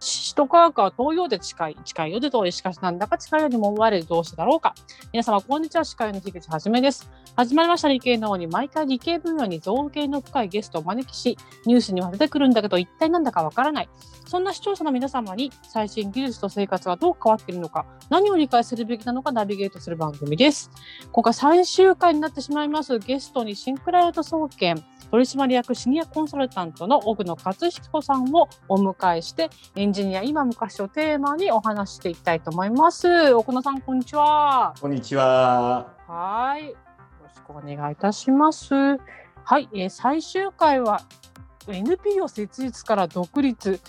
much. 首都科学は東洋で近い、近いようで遠い、しかしなんだか近いようにも思われる同士だろうか。皆様、こんにちは。司会の樋口はじめです。始まりました理系の方に毎回理系分野に造形の深いゲストをお招きし、ニュースには出てくるんだけど、一体なんだかわからない。そんな視聴者の皆様に最新技術と生活はどう変わっているのか、何を理解するべきなのかナビゲートする番組です。今回最終回になってしまいますゲストにシンクライアウト総研取締役シニアコンサルタントの奥野克彦さんをお迎えしてエンジニア今昔をテーマにお話していきたいと思います。奥野さんこんにちは。こんにちは。はい。よろしくお願いいたします。はい、えー、最終回は NPO 設立から独立。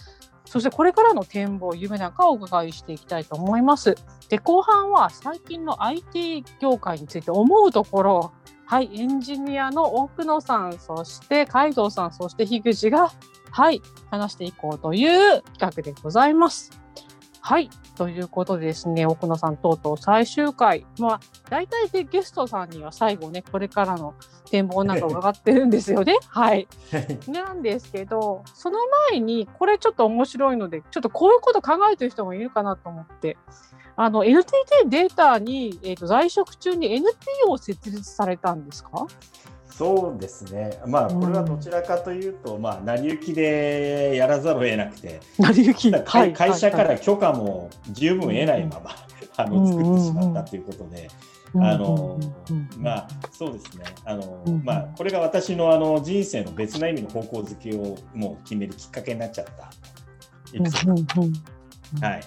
そしてこれからの展望、夢なんかをお伺いしていきたいと思います。で後半は最近の IT 業界について思うところ。はい、エンジニアの奥野さん、そして海藤さん、そして樋口が、はい、話していこうという企画でございます。はい、ということでですね、奥野さんとうとう最終回、まあ、大体でゲストさんには最後ね、これからの展望なんか伺ってるんですよね。はい。なんですけど、その前に、これちょっと面白いので、ちょっとこういうこと考えてる人もいるかなと思って、あの NTT データに、えーと、在職中に NPO を設立されたんですか？そうですね、まあ、これはどちらかというと、うん、まあ、成り行きでやらざるを得なくて、成り行き。会会社から許可も十分得ないまま、あの作ってしまったということで。あのまあそうですね。あの、まあこれが私のあの人生の別な意味の方向づけをもう決めるきっかけになっちゃった。はい。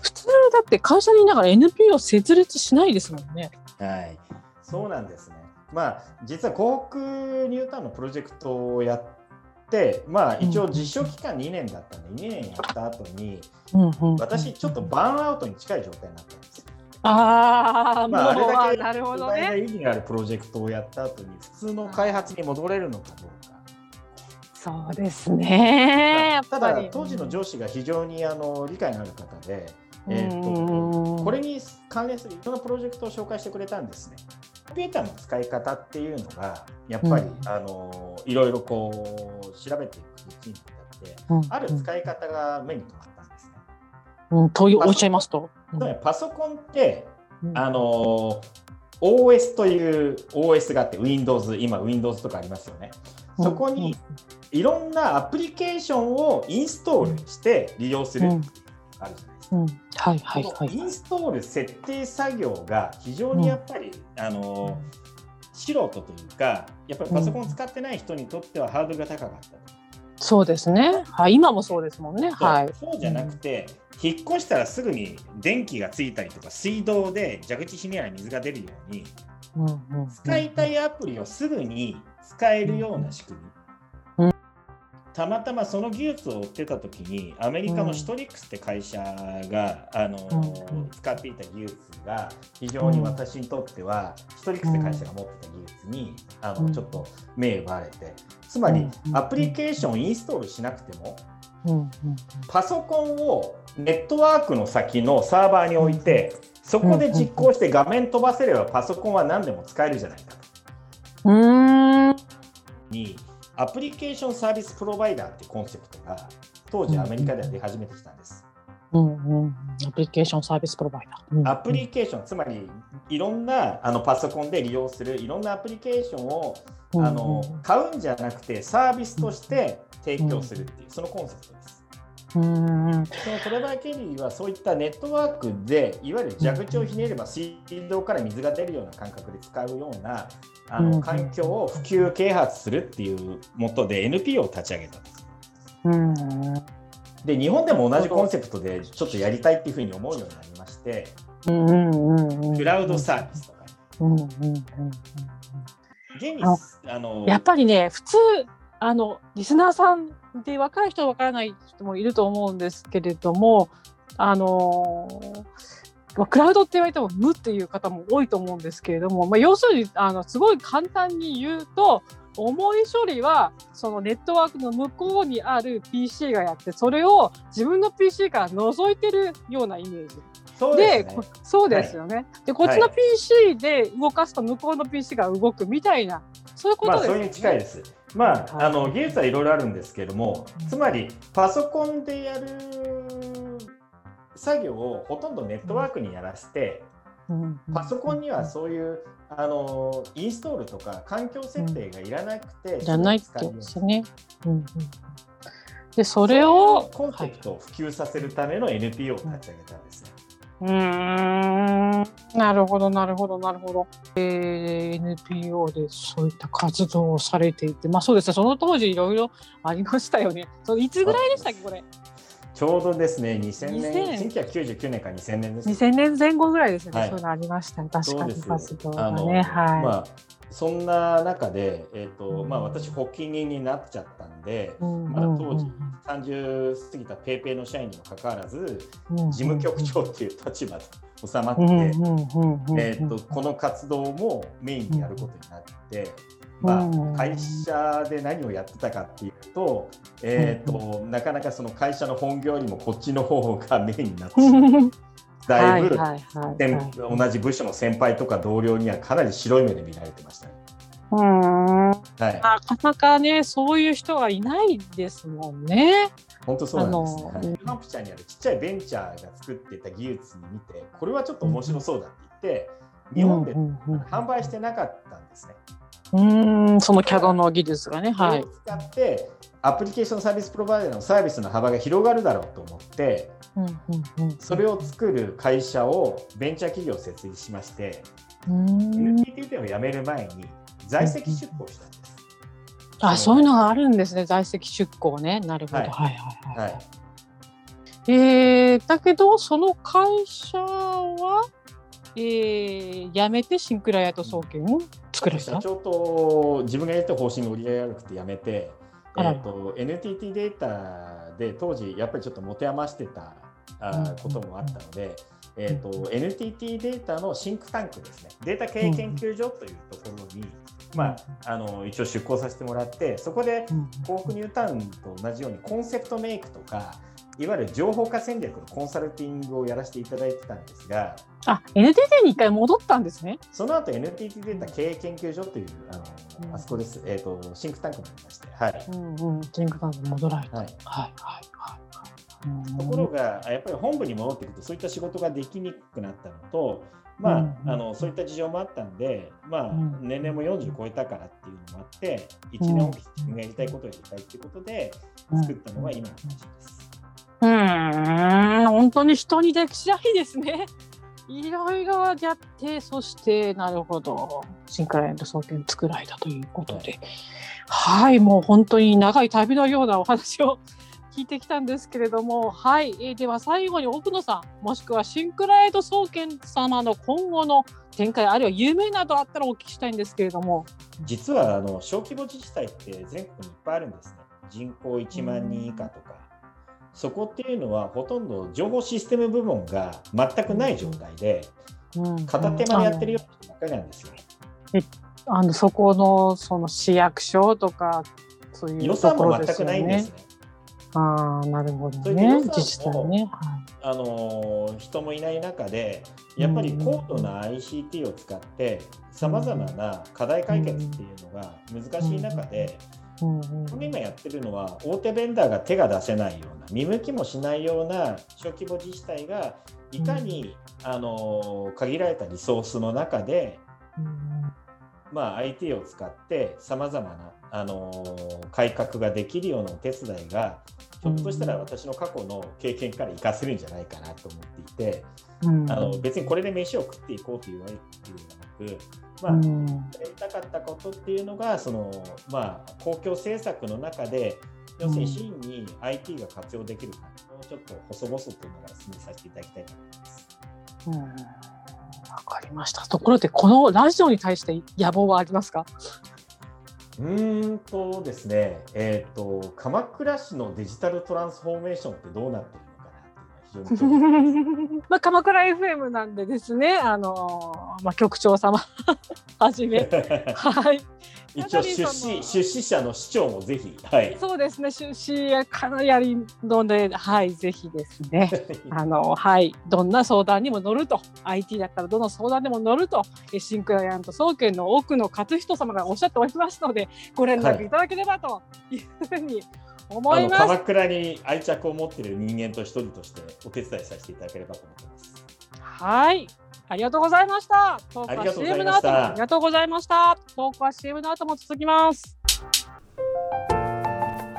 普通だって会社にいながら NPO 設立しないですもんね。はい、そうなんですね。まあ実は航空ニュータウンのプロジェクトをやって、まあ一応実証期間2年だったんで、2年やった後に、私ちょっとバーンアウトに近い状態になったんですよ。あ、まあ、あれだけなるほど、ね、意義のあるプロジェクトをやった後に普通の開発に戻れるのかどうか。そうですね。ただ当時の上司が非常にあの理解のある方で、えーと、これに関連するいろんなプロジェクトを紹介してくれたんですね。コンピューターの使い方っていうのがやっぱり、うん、あのいろいろこう調べていくうちにあって、うん、ある使い方が目に留まったんですね。うん、とおっしゃいますと、パソコンって、あの OS という OS があって Windows 今 Windows とかありますよね。そこにいろんなアプリケーションをインストールして利用するあるじゃないうんはいはいはい、インストール設定作業が非常にやっぱり、うん、あの素人というかやっぱりパソコン使ってない人にとってはハードルが高かった、そうですね、はい、今もそうですもんね。はい、そうじゃなくて、うん、引っ越したらすぐに電気がついたりとか水道で蛇口ひねら水が出るように、うんうん、使いたいアプリをすぐに使えるような仕組み。たまたまその技術を追ってた時にアメリカのシトリックスって会社が、あの、うん、使っていた技術が非常に私にとっては、シトリックスって会社が持ってた技術にあのちょっと目奪われてつまりアプリケーションをインストールしなくても、パソコンをネットワークの先のサーバーに置いてそこで実行して画面飛ばせればパソコンは何でも使えるじゃないかと。にアプリケーションサービスプロバイダーってコンセプトが当時アメリカでは出始めてきたんです。うんうん、アプリケーションサービスプロバイダー。うん、アプリケーション、つまりいろんなあのパソコンで利用するいろんなアプリケーションを、あの買うんじゃなくてサービスとして提供するっていう、そのコンセプトです。うん。そのトレバー・ケリーはそういったネットワークでいわゆる蛇口をひねれば水道から水が出るような感覚で使うようなあの環境を普及啓発するっていうもとで NPO を立ち上げたんです。うん。で日本でも同じコンセプトでちょっとやりたいっていうふうに思うようになりまして、クラウドサービスとか、現にあのやっぱりね普通あのリスナーさんで若い人は分からない人もいると思うんですけれどもあのまあ、クラウドって言われても無っていう方も多いと思うんですけれども、まあ、要するにあのすごい簡単に言うと重い処理はそのネットワークの向こうにある PC がやってそれを自分の PC から覗いてるようなイメージ。そうで、ね、そうですよね。はい、でこっちの PC で動かすと向こうの PC が動くみたいな、そういうことですね。まあ、そういう近いです。まあ、あの技術はいろいろあるんですけれども、つまりパソコンでやる作業をほとんどネットワークにやらせて、パソコンにはそういうあのインストールとか環境設定がいらなくて、いらないってですね。うんうん、でそれをコンセプトを普及させるための NPO を立ち上げたんですね。うん。なるほどなるほどなるほど、えー、NPO でそういった活動をされていて。まあそうですね。その当時いろいろありましたよね。そいつぐらいでしたっけこれ？ちょうどですね、2000年、1999年か2000年です、ね。2000年前後ぐらいですね、はい、そういうのありました確かに活動がね。はい。まあそんな中で、えーとまあ、私、発起人になっちゃったんで、まあ、当時30過ぎた PayPay の社員にもかかわらず、事務局長っていう立場で収まって、えとこの活動もメインにやることになって。まあ、会社で何をやってたかっていうと,、えーとなかなかその会社の本業よりもこっちの方がメインになってしまう。だいぶ同じ部署の先輩とか同僚にはかなり白い目で見られてましたね。うんはい、なかなかねそういう人はいないですもんね。本当そうなんです、ね。はい、ニューハンプチャーにあるちっちゃいベンチャーが作ってた技術に見てこれはちょっと面白そうだって言って、日本で販売してなかったんですね。うんその CAD の技術がね。はい、使ってアプリケーションサービスプロバイダーのサービスの幅が広がるだろうと思って、それを作る会社をベンチャー企業を設立しまして、NTT 店を辞める前に在籍出向したんです。あそういうのがあるんですね、在籍出向ね。なるほど。はい、はい、はいはい。えー、だけど、その会社は、えー、辞めてシンクライアート総研を作られた？社長と自分がやった方針の売り上げが悪くて辞めて、えーと、NTT データで当時やっぱりちょっと持て余してたあこともあったので、えーと、NTT データのシンクタンクですね。データ経営研究所というところに、まあ、あの一応出向させてもらってそこでコークニュータウンと同じようにコンセプトメイクとかいわゆる情報化戦略のコンサルティングをやらせていただいてたんですが、あ NTT に一回戻ったんですね。その後 NTT データ経営研究所という、あの、うん、あそこです、えっ、ー、と、シンクタンクになりまして、はい。うんうん、シンクタンクに戻られた。はい、はい、はい。ところが、やっぱり本部に戻っていくと、そういった仕事ができにくくなったのと、まあ、うん、あのそういった事情もあったんで、まあ、年齢も40超えたからっていうのもあって、1年おき自分がやりたいことをやりたいっていうことで、作ったのが今の話です。うん、本当に人に歴史ありですね。いろいろやって、そしてなるほど、シンクライアント総研作られたということで、はい、もう本当に長い旅のようなお話を聞いてきたんですけれども、はい、えー、では最後に奥野さん、もしくはシンクライト総研様の今後の展開、あるいは有名などあったらお聞きしたいんですけれども。実はあの小規模自治体って全国にいっぱいあるんですね。人口1万人以下とか。そこっていうのはほとんど情報システム部門が全くない状態で、片手間でやってるような人ばっかりなんですよ。あのそこのその市役所とかそういう予算も全くないんですね。ああなるほどね。自治体ね。あの人もいない中でやっぱり高度な ICT を使ってさまざまな課題解決っていうのが難しい中で、うんうん、今やってるのは大手ベンダーが手が出せないような見向きもしないような小規模自治体がいかに、うん、あの限られたリソースの中で、うん、まあ、IT を使ってさまざまなあの改革ができるようなお手伝いがひょっとしたら私の過去の経験から活かせるんじゃないかなと思っていて、うん、あの別にこれで飯を食っていこうというわけではなくまあ、やりたかったことっていうのがその、まあ、公共政策の中で要するに真に IT が活用できるかをちょっと細々というのが進めさせていただきたいと思います。うんわかりました。ところでこのラジオに対して野望はありますか？うんとですね、えっ、ー、と鎌倉市のデジタルトランスフォーメーションってどうなってる まあ鎌倉 FM なんでですね、あのまあ局長様 はじめ、はい。一応出資出資者の市長もぜひ、はい。そうですね、出資かなりありので、はい、ぜひですね、あのはい、どんな相談にも乗ると、IT だったらどの相談でも乗ると、シンクライアント総研の奥野勝人様がおっしゃっておりますので、ご連絡いただければというふうに思います。鎌倉に愛着を持っている人間と一人としてお手伝いさせていただければと思ってます。はい。ありがとうございました。トークは CM の後もありがとうございました。トークは CM の後も続きます。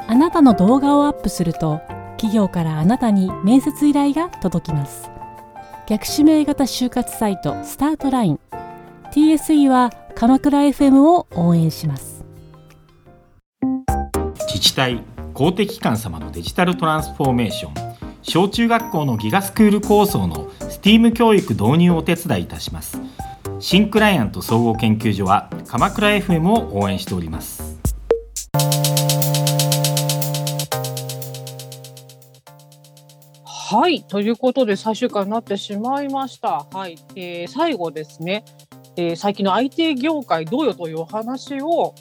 あなたの動画をアップすると企業からあなたに面接依頼が届きます。逆指名型就活サイトスタートライン TSE は鎌倉 FM を応援します。自治体公的機関様のデジタルトランスフォーメーション小中学校のギガスクール構想の STEAM 教育導入をお手伝いいたします。新クライアント総合研究所は鎌倉 FM を応援しております。はいということで最終回になってしまいました。はい、えー、最後ですね、えー、最近の IT 業界どうよというお話を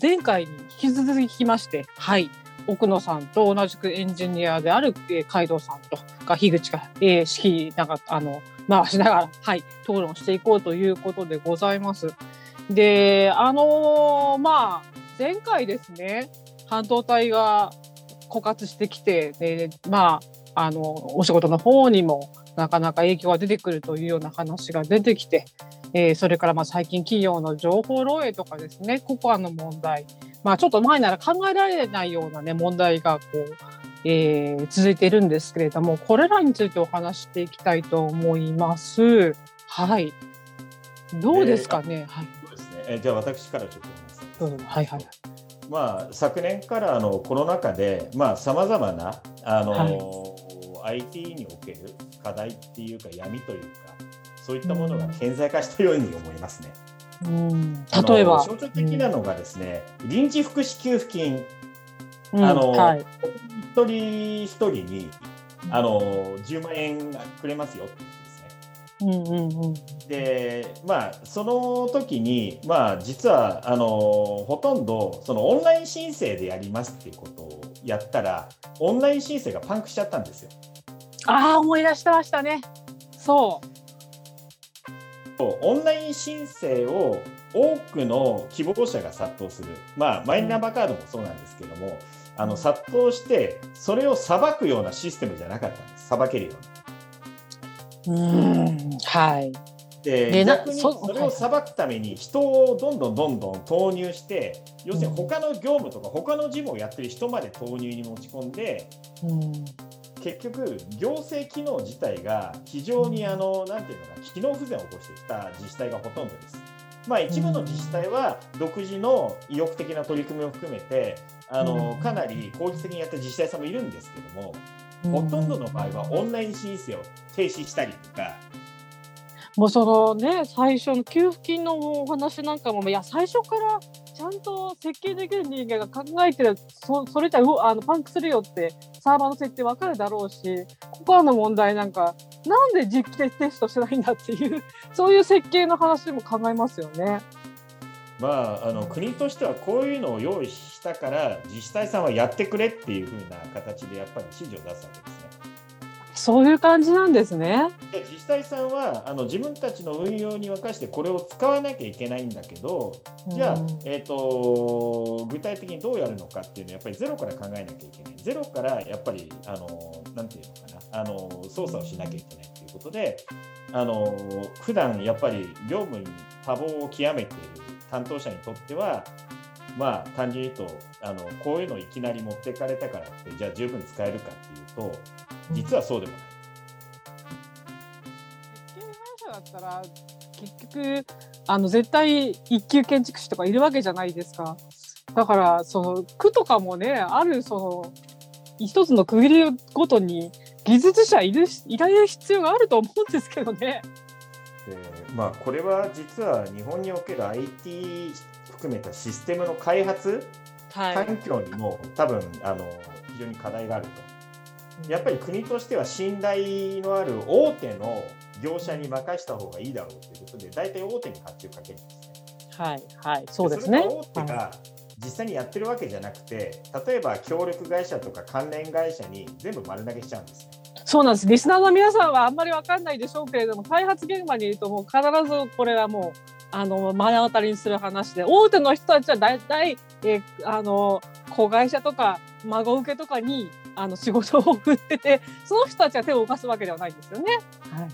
前回に引き続きまして。はい。奥野さんと同じくエンジニアである、えー、海藤さんとか樋口が、えー、指揮なんかあの回しながら、はい、討論していこうということでございます。で、あのー、まあ、前回ですね、半導体が枯渇してきて、でまあ、あの、お仕事の方にもなかなか影響が出てくるというような話が出てきて、えー、それからまあ最近企業の情報漏洩とかですね、ココアの問題、まあ、ちょっと前なら考えられないような、ね、問題がこう、えー、続いているんですけれどもこれらについてお話していきたいと思います。はい、どうですかね？はい、そうですね。えじゃあ私からちょっとどうぞ。はいはい。まあ昨年からあのコロナ禍でまあさまざまなあの、はい、IT における課題っていうか闇というかそういったものが顕在化したように思いますね。うん、例えば。象徴的なのがですね、うん、臨時福祉給付金、うん、あの、はい、一人一人にあの10万円くれますよってうんうんうん、でまあその時にまあ実はあのほとんどそのオンライン申請でやりますっていうことをやったらオンライン申請がパンクしちゃったんですよ。ああ思い出してましたね。そうオンライン申請を多くの希望者が殺到する、まあ、マイナンバーカードもそうなんですけども、あの殺到して、それを裁くようなシステムじゃなかったんです、裁けるような。うんはい。で逆にそれを裁くために人をどんどんどんどん投入して、要するに他の業務とか他の事務をやってる人まで投入に持ち込んで、結局行政機能自体が非常にあのなんていうのか機能不全を起こしてきた自治体がほとんどです。まあ、一部の自治体は独自の意欲的な取り組みを含めてあのかなり効率的にやった自治体さんもいるんですけどもほとんどの場合はオンライン申請を停止したりとか。もうそのね最初の給付金のお話なんかもいや最初からちゃんと設計できる人間が考えてるそそれじゃあのパンクするよってサーバーの設定分かるだろうしここの問題なんかなんで実機テストしないんだっていうそういう設計の話も考えますよね。まあ、あの国としてはこういうのを用意したから自治体さんはやってくれっていうふうな形でやっぱり指示を出すわけです。そういう感じなんですね。で自治体さんはあの自分たちの運用に任せてこれを使わなきゃいけないんだけど、じゃあ、えーと、具体的にどうやるのかっていうのはやっぱりゼロから考えなきゃいけない。ゼロからやっぱりあのなんていうのかなあの操作をしなきゃいけないということであの普段やっぱり業務に多忙を極めている担当者にとってはまあ単純に言うとあのこういうのをいきなり持っていかれたからってじゃあ十分使えるかっていうと実はそうでもない。設計会社だったら結局あの絶対一級建築士とかいるわけじゃないですか。だからその区とかもねあるその一つの区切りごとに技術者いるいられる必要があると思うんですけどね。でまあ、これは実は日本における IT 含めたシステムの開発環境にも多分あの非常に課題があると。やっぱり国としては信頼のある大手の業者に任した方がいいだろうということで、大体大手に発注かけるんですね。はいはい、そうですね。大手が実際にやってるわけじゃなくて、例えば協力会社とか関連会社に全部丸投げしちゃうんですね。そうなんです。リスナーの皆さんはあんまりわかんないでしょうけれども、開発現場にいるともう必ずこれはもうあの目の当たりにする話で、大手の人たちは大体えあの子会社とか孫受けとかにあの仕事を振っててその人たちは手を動かすわけではないんですよね。はい、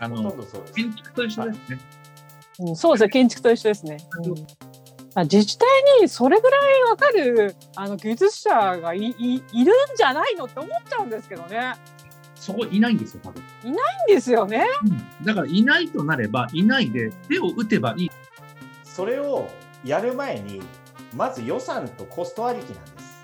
あの建築と一緒ですね。うん、そうですね建築と一緒ですね。うん自治体にそれぐらい分かるあの技術者がいいいるんじゃないのって思っちゃうんですけどね。そこいないんですよ、多分。いないんですよね。うん、だからいないとなれば、いないで手を打てばいい。それをやる前に、まず予算とコストありきなんです。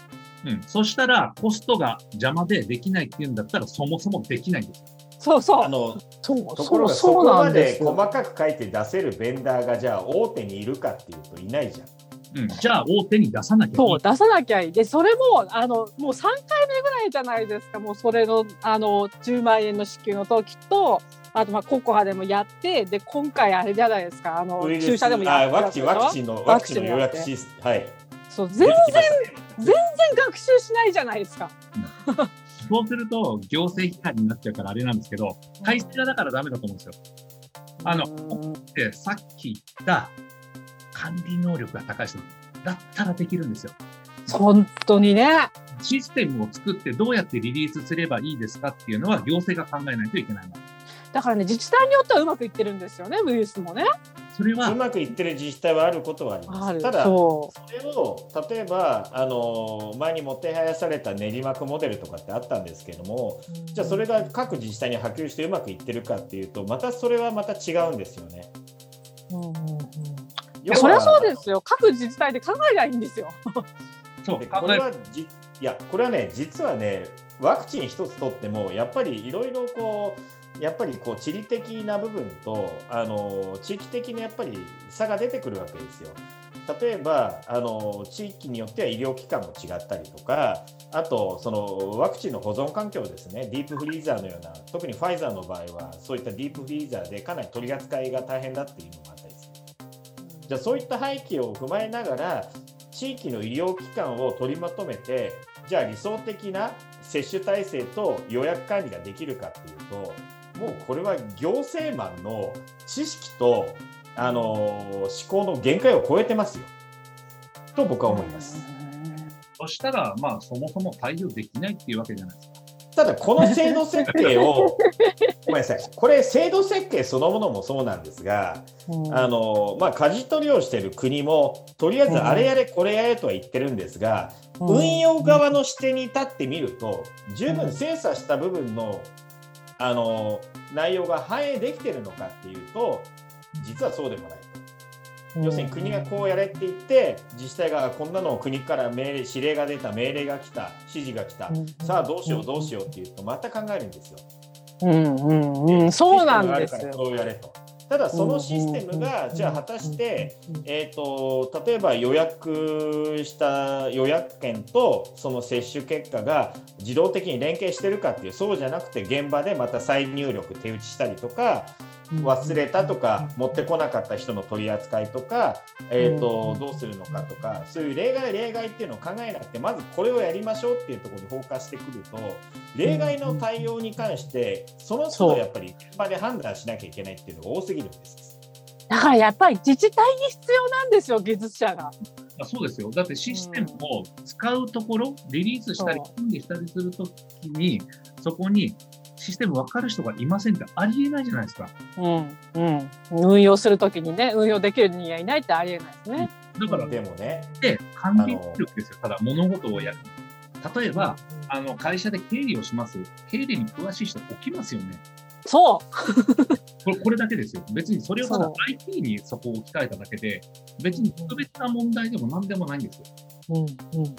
うん、そしたらコストが邪魔でできないっていうんだったら、そもそもできないんです。そうそう。あのそうところがそこまで細かく書いて出せるベンダーがじゃあ大手にいるかっていうといないじゃん。うん、じゃあ大手に出さなきゃいい。そう出さなきゃいい。でそれもあのもう3回目ぐらいじゃないですか。もうそれのあの10万円の支給の時と。あとまあココハでもやってで今回あれじゃないですかあの注射でもやってワクチンワクチンのワクチンの予約シスはいそう全然全然学習しないじゃないですか。そうすると行政批判になっちゃうからあれなんですけど、体制がだからダメだと思うんですよ。あの、でさっき言った管理能力が高い人だったらできるんですよ。本当にね。システムを作ってどうやってリリースすればいいですかっていうのは行政が考えないといけないだからね自治体によってはうまくいってるんですよねウイルスもね。それはうまくいってる自治体はあることはあります。ただそれを例えばあの前にもてはやされた練馬区モデルとかってあったんですけども、うん、じゃあそれが各自治体に波及してうまくいってるかっていうとまたそれはまた違うんですよね。うんうんうん、そりゃそうですよ各自治体で考えないいんですよ。そうこれはじいやこれはね実はねワクチン一つとってもやっぱりいろいろこうやっぱりこう地理的な部分とあの地域的にやっぱり差が出てくるわけですよ。例えばあの地域によっては医療機関も違ったりとかあとそのワクチンの保存環境ですねディープフリーザーのような特にファイザーの場合はそういったディープフリーザーでかなり取り扱いが大変だっていうのもあったりするじゃあそういった背景を踏まえながら地域の医療機関を取りまとめてじゃあ理想的な接種体制と予約管理ができるかっていうともうこれは行政マンの知識とあの思考の限界を超えてますよ。と僕は思います。そしたら、まあ、そもそも対応できないっていうわけじゃないですか。ただ、この制度設計を、ごめんなさい、これ、制度設計そのものもそうなんですが、うん、あのまあ、舵取りをしている国も、とりあえずあれやれ、これやれとは言ってるんですが、うん、運用側の視点に立ってみると、十分精査した部分のあの内容が反映できてるのかっていうと実はそうでもないと。要するに国がこうやれって言って自治体がこんなのを国から命令指令が出た命令が来た指示が来た、さあどうしようどうしようっていうとまた考えるんですよ。うんうんうん、そうなんですよ。そうやれと。ただそのシステムがじゃあ果たしてえと例えば予約した予約券とその接種結果が自動的に連携してるかっていうそうじゃなくて現場でまた再入力手打ちしたりとか忘れたとか持ってこなかった人の取り扱いとか、えーと、どうするのかとかそういう例外例外っていうのを考えなくてまずこれをやりましょうっていうところにフォーカスしてくると例外の対応に関してその都度やっぱり現場で判断しなきゃいけないっていうのが多すぎるんです。だからやっぱり自治体に必要なんですよ技術者が。あそうですよ。だってシステムを使うところ、リリースしたり、管理したりするときに、そこにシステム分かる人がいませんってありえないじゃないですか。うんうん、運用するときにね運用できる人はいないってありえないですね。だからでもねで管理力ですよただ物事をやる。例えば、あの会社で経理をします。経理に詳しい人起きますよね。そう これこれだけですよ。別にそれをただ IT にそこを置き換えただけで、別に特別な問題でも何でもないんですよ。うんうん、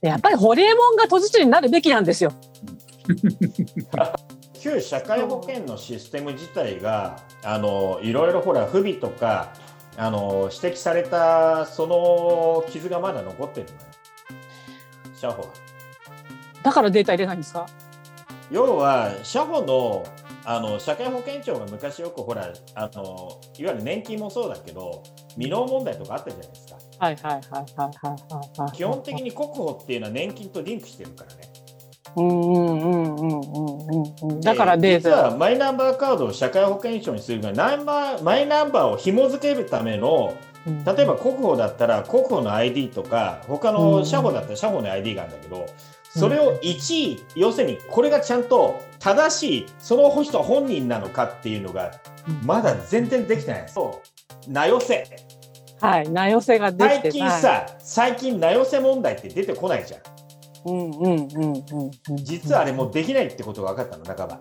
やっぱりホリエモンが都知事になるべきなんですよ。旧社会保険のシステム自体があのいろいろほら不備とかあの指摘されたその傷がまだ残ってるのよ社保は。だからデータ入れないんですか？要は社保のあの社会保険庁が昔よくほらあのいわゆる年金もそうだけど未納問題とかあったじゃないですか。はいはいはいはいはい。基本的に国保っていうのは年金とリンクしてるからね。だから実はマイナンバーカードを社会保険証にするがマイナンバーを紐付けるための例えば国保だったら国保の ID とか他の社保だったら社保の ID があるんだけど、それを1位、要するにこれがちゃんと正しいその人本人なのかっていうのがまだ全然できてない。そう名寄せ。はい、名寄せが最近さ、最近名寄せ問題って出てこないじゃん。うんうんうんうんうん、実はあれもうできないってことが分かったの半ば。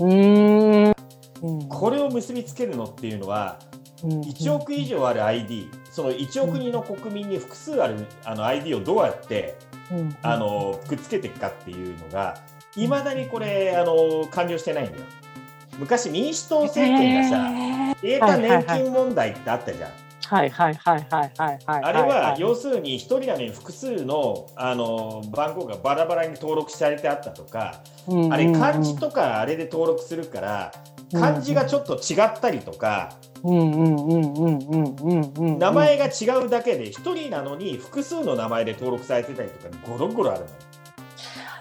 うんこれを結びつけるのっていうのは、1億以上ある ID、その1億人の国民に複数あるあの ID をどうやって、あのくっつけていくかっていうのが、いまだにこれあの完了してないんだよ。昔民主党政権がさ、データ年金問題ってあったじゃん。はいはいはいはいはいはい。あれは要するに1人なのに複数のあの番号がバラバラに登録されてあったとか、あれ漢字とかあれで登録するから漢字がちょっと違ったりとか名前が違うだけで1人なのに複数の名前で登録されてたりとかゴロゴロあるのよ。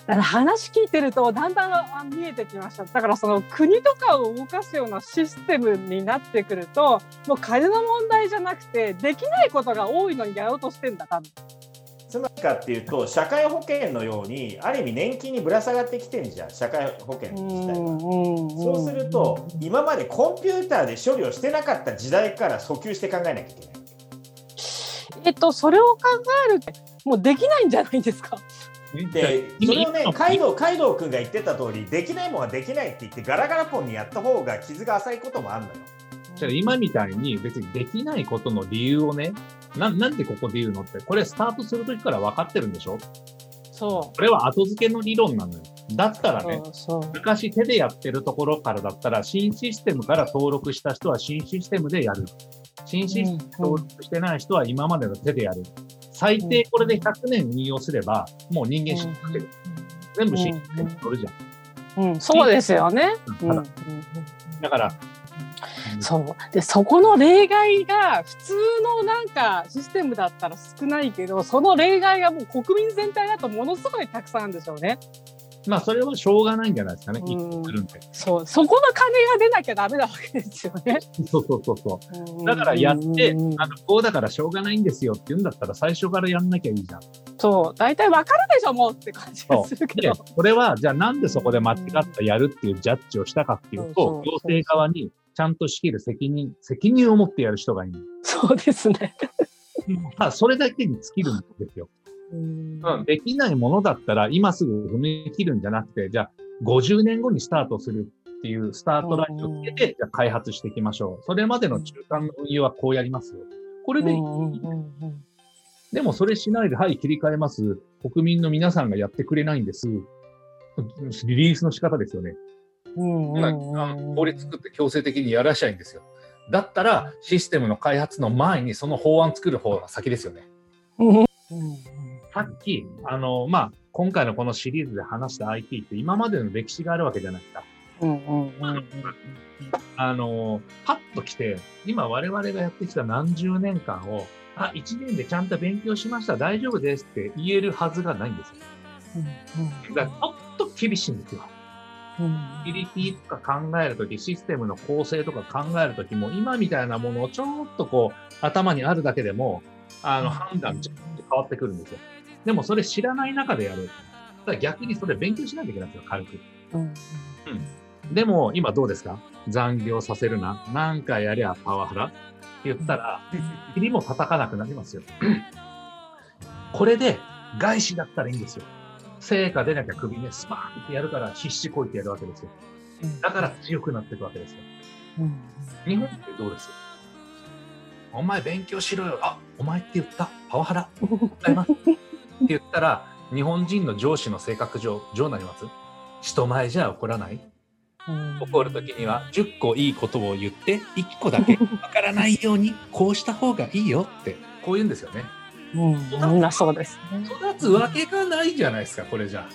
だから話聞いてるとだんだん見えてきましただからその国とかを動かすようなシステムになってくるともう金の問題じゃなくてできないことが多いのにやろうとしてんだ多分。つまりかっていうと社会保険のようにある意味年金にぶら下がってきてるじゃん社会保険自体は。そうすると今までコンピューターで処理をしてなかった時代から訴求して考えなきゃいけない。えっとそれを考えるもうできないんじゃないですか。でそれをね海道海道君が言ってた通りできないもんはできないって言ってガラガラポンにやった方が傷が浅いこともあるのよ。じゃあ今みたいに別にできないことの理由をねななんでここで言うのってこれスタートする時から分かってるんでしょ？そうこれは後付けの理論なのよ。だったらね昔手でやってるところからだったら新システムから登録した人は新システムでやる。新システム登録してない人は今までの手でやる。最低これで100年運用すれば、もう人間知ってる。全部新システムに乗るじゃん。うん、そうですよね。うん、だから、そう。でそこの例外が普通のなんかシステムだったら少ないけどその例外がもう国民全体だとものすごいたくさんあるんでしょうね。まあそれはしょうがないんじゃないですかね、うん、そうそこの金が出なきゃダメなわけですよね。そうそうそうそう。だからやって、あのこうだからしょうがないんですよって言うんだったら最初からやんなきゃいいじゃん。そう、大体わかるでしょ、もうって感じがするけど。これは、じゃあなんでそこで間違ったやるっていうジャッジをしたかっていうと、行政側にちゃんと仕切る責任、責任を持ってやる人がいる。そうですね。まあ、それだけに尽きるんですよ。うん、できないものだったら今すぐ踏み切るんじゃなくて、じゃあ50年後にスタートするっていうスタートラインをつけて、じゃあ開発していきましょう。それまでの中間の運用はこうやりますよ。これでいい。でもそれしないで、はい、切り替えます。国民の皆さんがやってくれないんです。リリースの仕方ですよね。法律作って強制的にやらしゃいいんですよ。だったら、システムの開発の前にその法案作る方が先ですよね。さっき、あの、まあ、今回のこのシリーズで話した IT って今までの歴史があるわけじゃないですか。あの、パッと来て、今我々がやってきた何十年間を、あ、1年でちゃんと勉強しました、大丈夫ですって言えるはずがないんですよ。だからちょっと厳しいんですよ。セキュリティとか考えるとき、システムの構成とか考えるときも、今みたいなものをちょっとこう、頭にあるだけでも、あの、判断ちょっと変わってくるんですよ。でもそれ知らない中でやる。だ逆にそれ勉強しなきゃいけないんですよ、軽く。うん。うん、でも、今どうですか？残業させるな。何回やりゃパワハラって言ったら、霧も叩かなくなりますよ。これで、外資だったらいいんですよ。成果出なきゃ首ね、スパーンってやるから必死こいてやるわけですよ。だから強くなっていくわけですよ。日本ってどうです？お前勉強しろよ。あ、お前って言った？パワハラ。ございます。って言ったら、日本人の上司の性格上、どうなります？人前じゃ怒らない？怒るときには10個いいことを言って1個だけわからないようにこうした方がいいよってこう言うんですよね。うん、みんなそうですね。育つわけがないじゃないですか、これじゃ。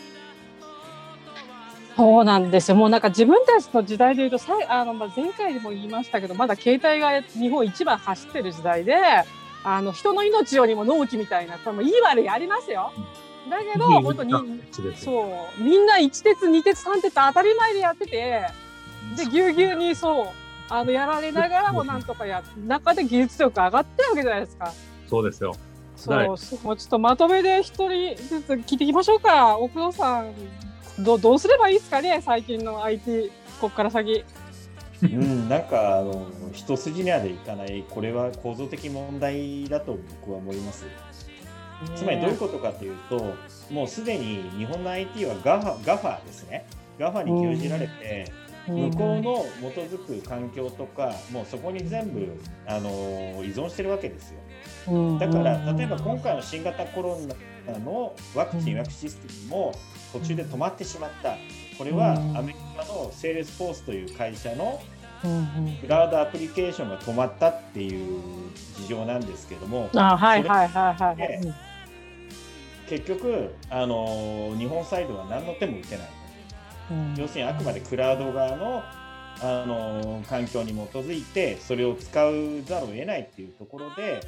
そうなんですよ。もうなんか自分たちの時代でいうと、さあのまあ前回でも言いましたけど、まだ携帯が日本一番走ってる時代で、あの人の命よりも納期みたいな、多分いい悪いありますよ。だけど、本当に、そう、みんな一鉄、二鉄、三鉄当たり前でやってて、で、ぎゅうぎゅうにそう、あのやられながらもなんとかや中で技術力上がってるわけじゃないですか。そうですよ。そう、そうちょっとまとめで一人ずつ聞いていきましょうか。奥野さん、どどうすればいいですかね、最近の IT、ここから先。うん、なんかあの一筋縄でいかない、これは構造的問題だと僕は思います。つまりどういうことかというと、もうすでに日本の IT は GAFA, GAFA ですね、GAFA に牛耳られて、向こうの基づく環境とか、もうそこに全部あの依存してるわけですよ。だから例えば今回の新型コロナのワクチン予約システムも途中で止まってしまった。これはアメリカの Salesforce という会社のクラウドアプリケーションが止まったっていう事情なんですけども、あはいはいはいはい、結局あの日本サイドは何の手も打てない、うん、要するにあくまでクラウド側のあの環境に基づいてそれを使うざるを得ないっていうところで、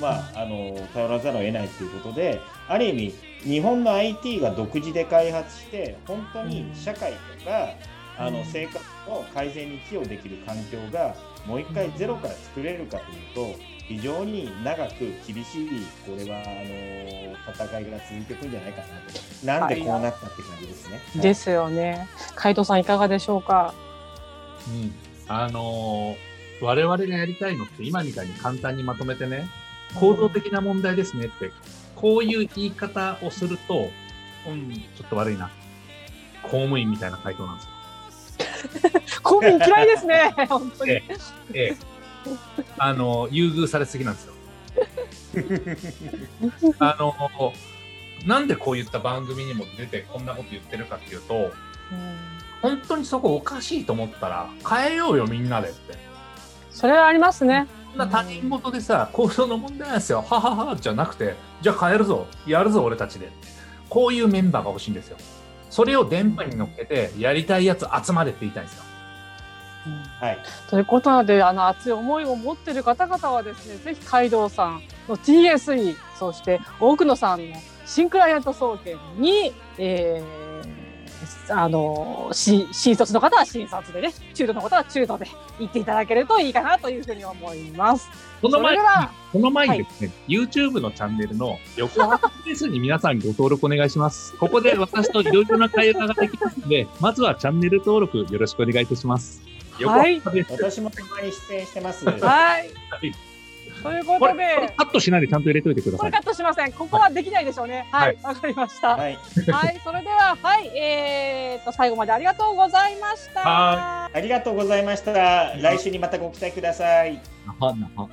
まあ、あの頼らざるを得ないということである意味日本の IT が独自で開発して本当に社会とか、あの生活の改善に寄与できる環境がもう一回ゼロから作れるかというと非常に長く厳しいこれはあの戦いが続いていくんじゃないかなとなんでこうなったって感じですね。はい、ですよね。海藤さんいかがでしょうか？うん、あのー、我々がやりたいのって今みたいに簡単にまとめてね構造的な問題ですねってこういう言い方をすると、うん、ちょっと悪いな公務員みたいな回答なんですよ。公務員嫌いですね、本当に。えええあの、優遇されすぎなんですよ。あの、なんでこういった番組にも出てこんなこと言ってるかっていうと、うん、本当にそこおかしいと思ったら変えようよみんなでって。それはありますね。な他人事でさ、構造の問題なんですよ。はははじゃなくて、じゃあ変えるぞ、やるぞ俺たちで。こういうメンバーが欲しいんですよ。それを電波に乗っけて、やりたいやつ集まれって言いたいんですよ。はい、ということなのであの熱い思いを持っている方々はですねぜひ街道さんの TSE そして奥野さんの新クライアント総研に、えー、あの新卒の方は新卒でね中途の方は中途で行っていただけるといいかなというふうに思います。この前に、この前にですね、はい、YouTube のチャンネルの横浜スペースに皆さんご登録お願いします。ここで私といろいろな会話ができますので、まずはチャンネル登録よろしくお願いいたします。はい、私もたまに出演してます。はい。ということで、カットしないでちゃんと入れといてください。カットしません。ここはできないでしょうね。はい、わ、はい、かりました。はい、はい、それでは、はい、えー、と、最後までありがとうございました。ありがとうございました。来週にまたご期待ください。はは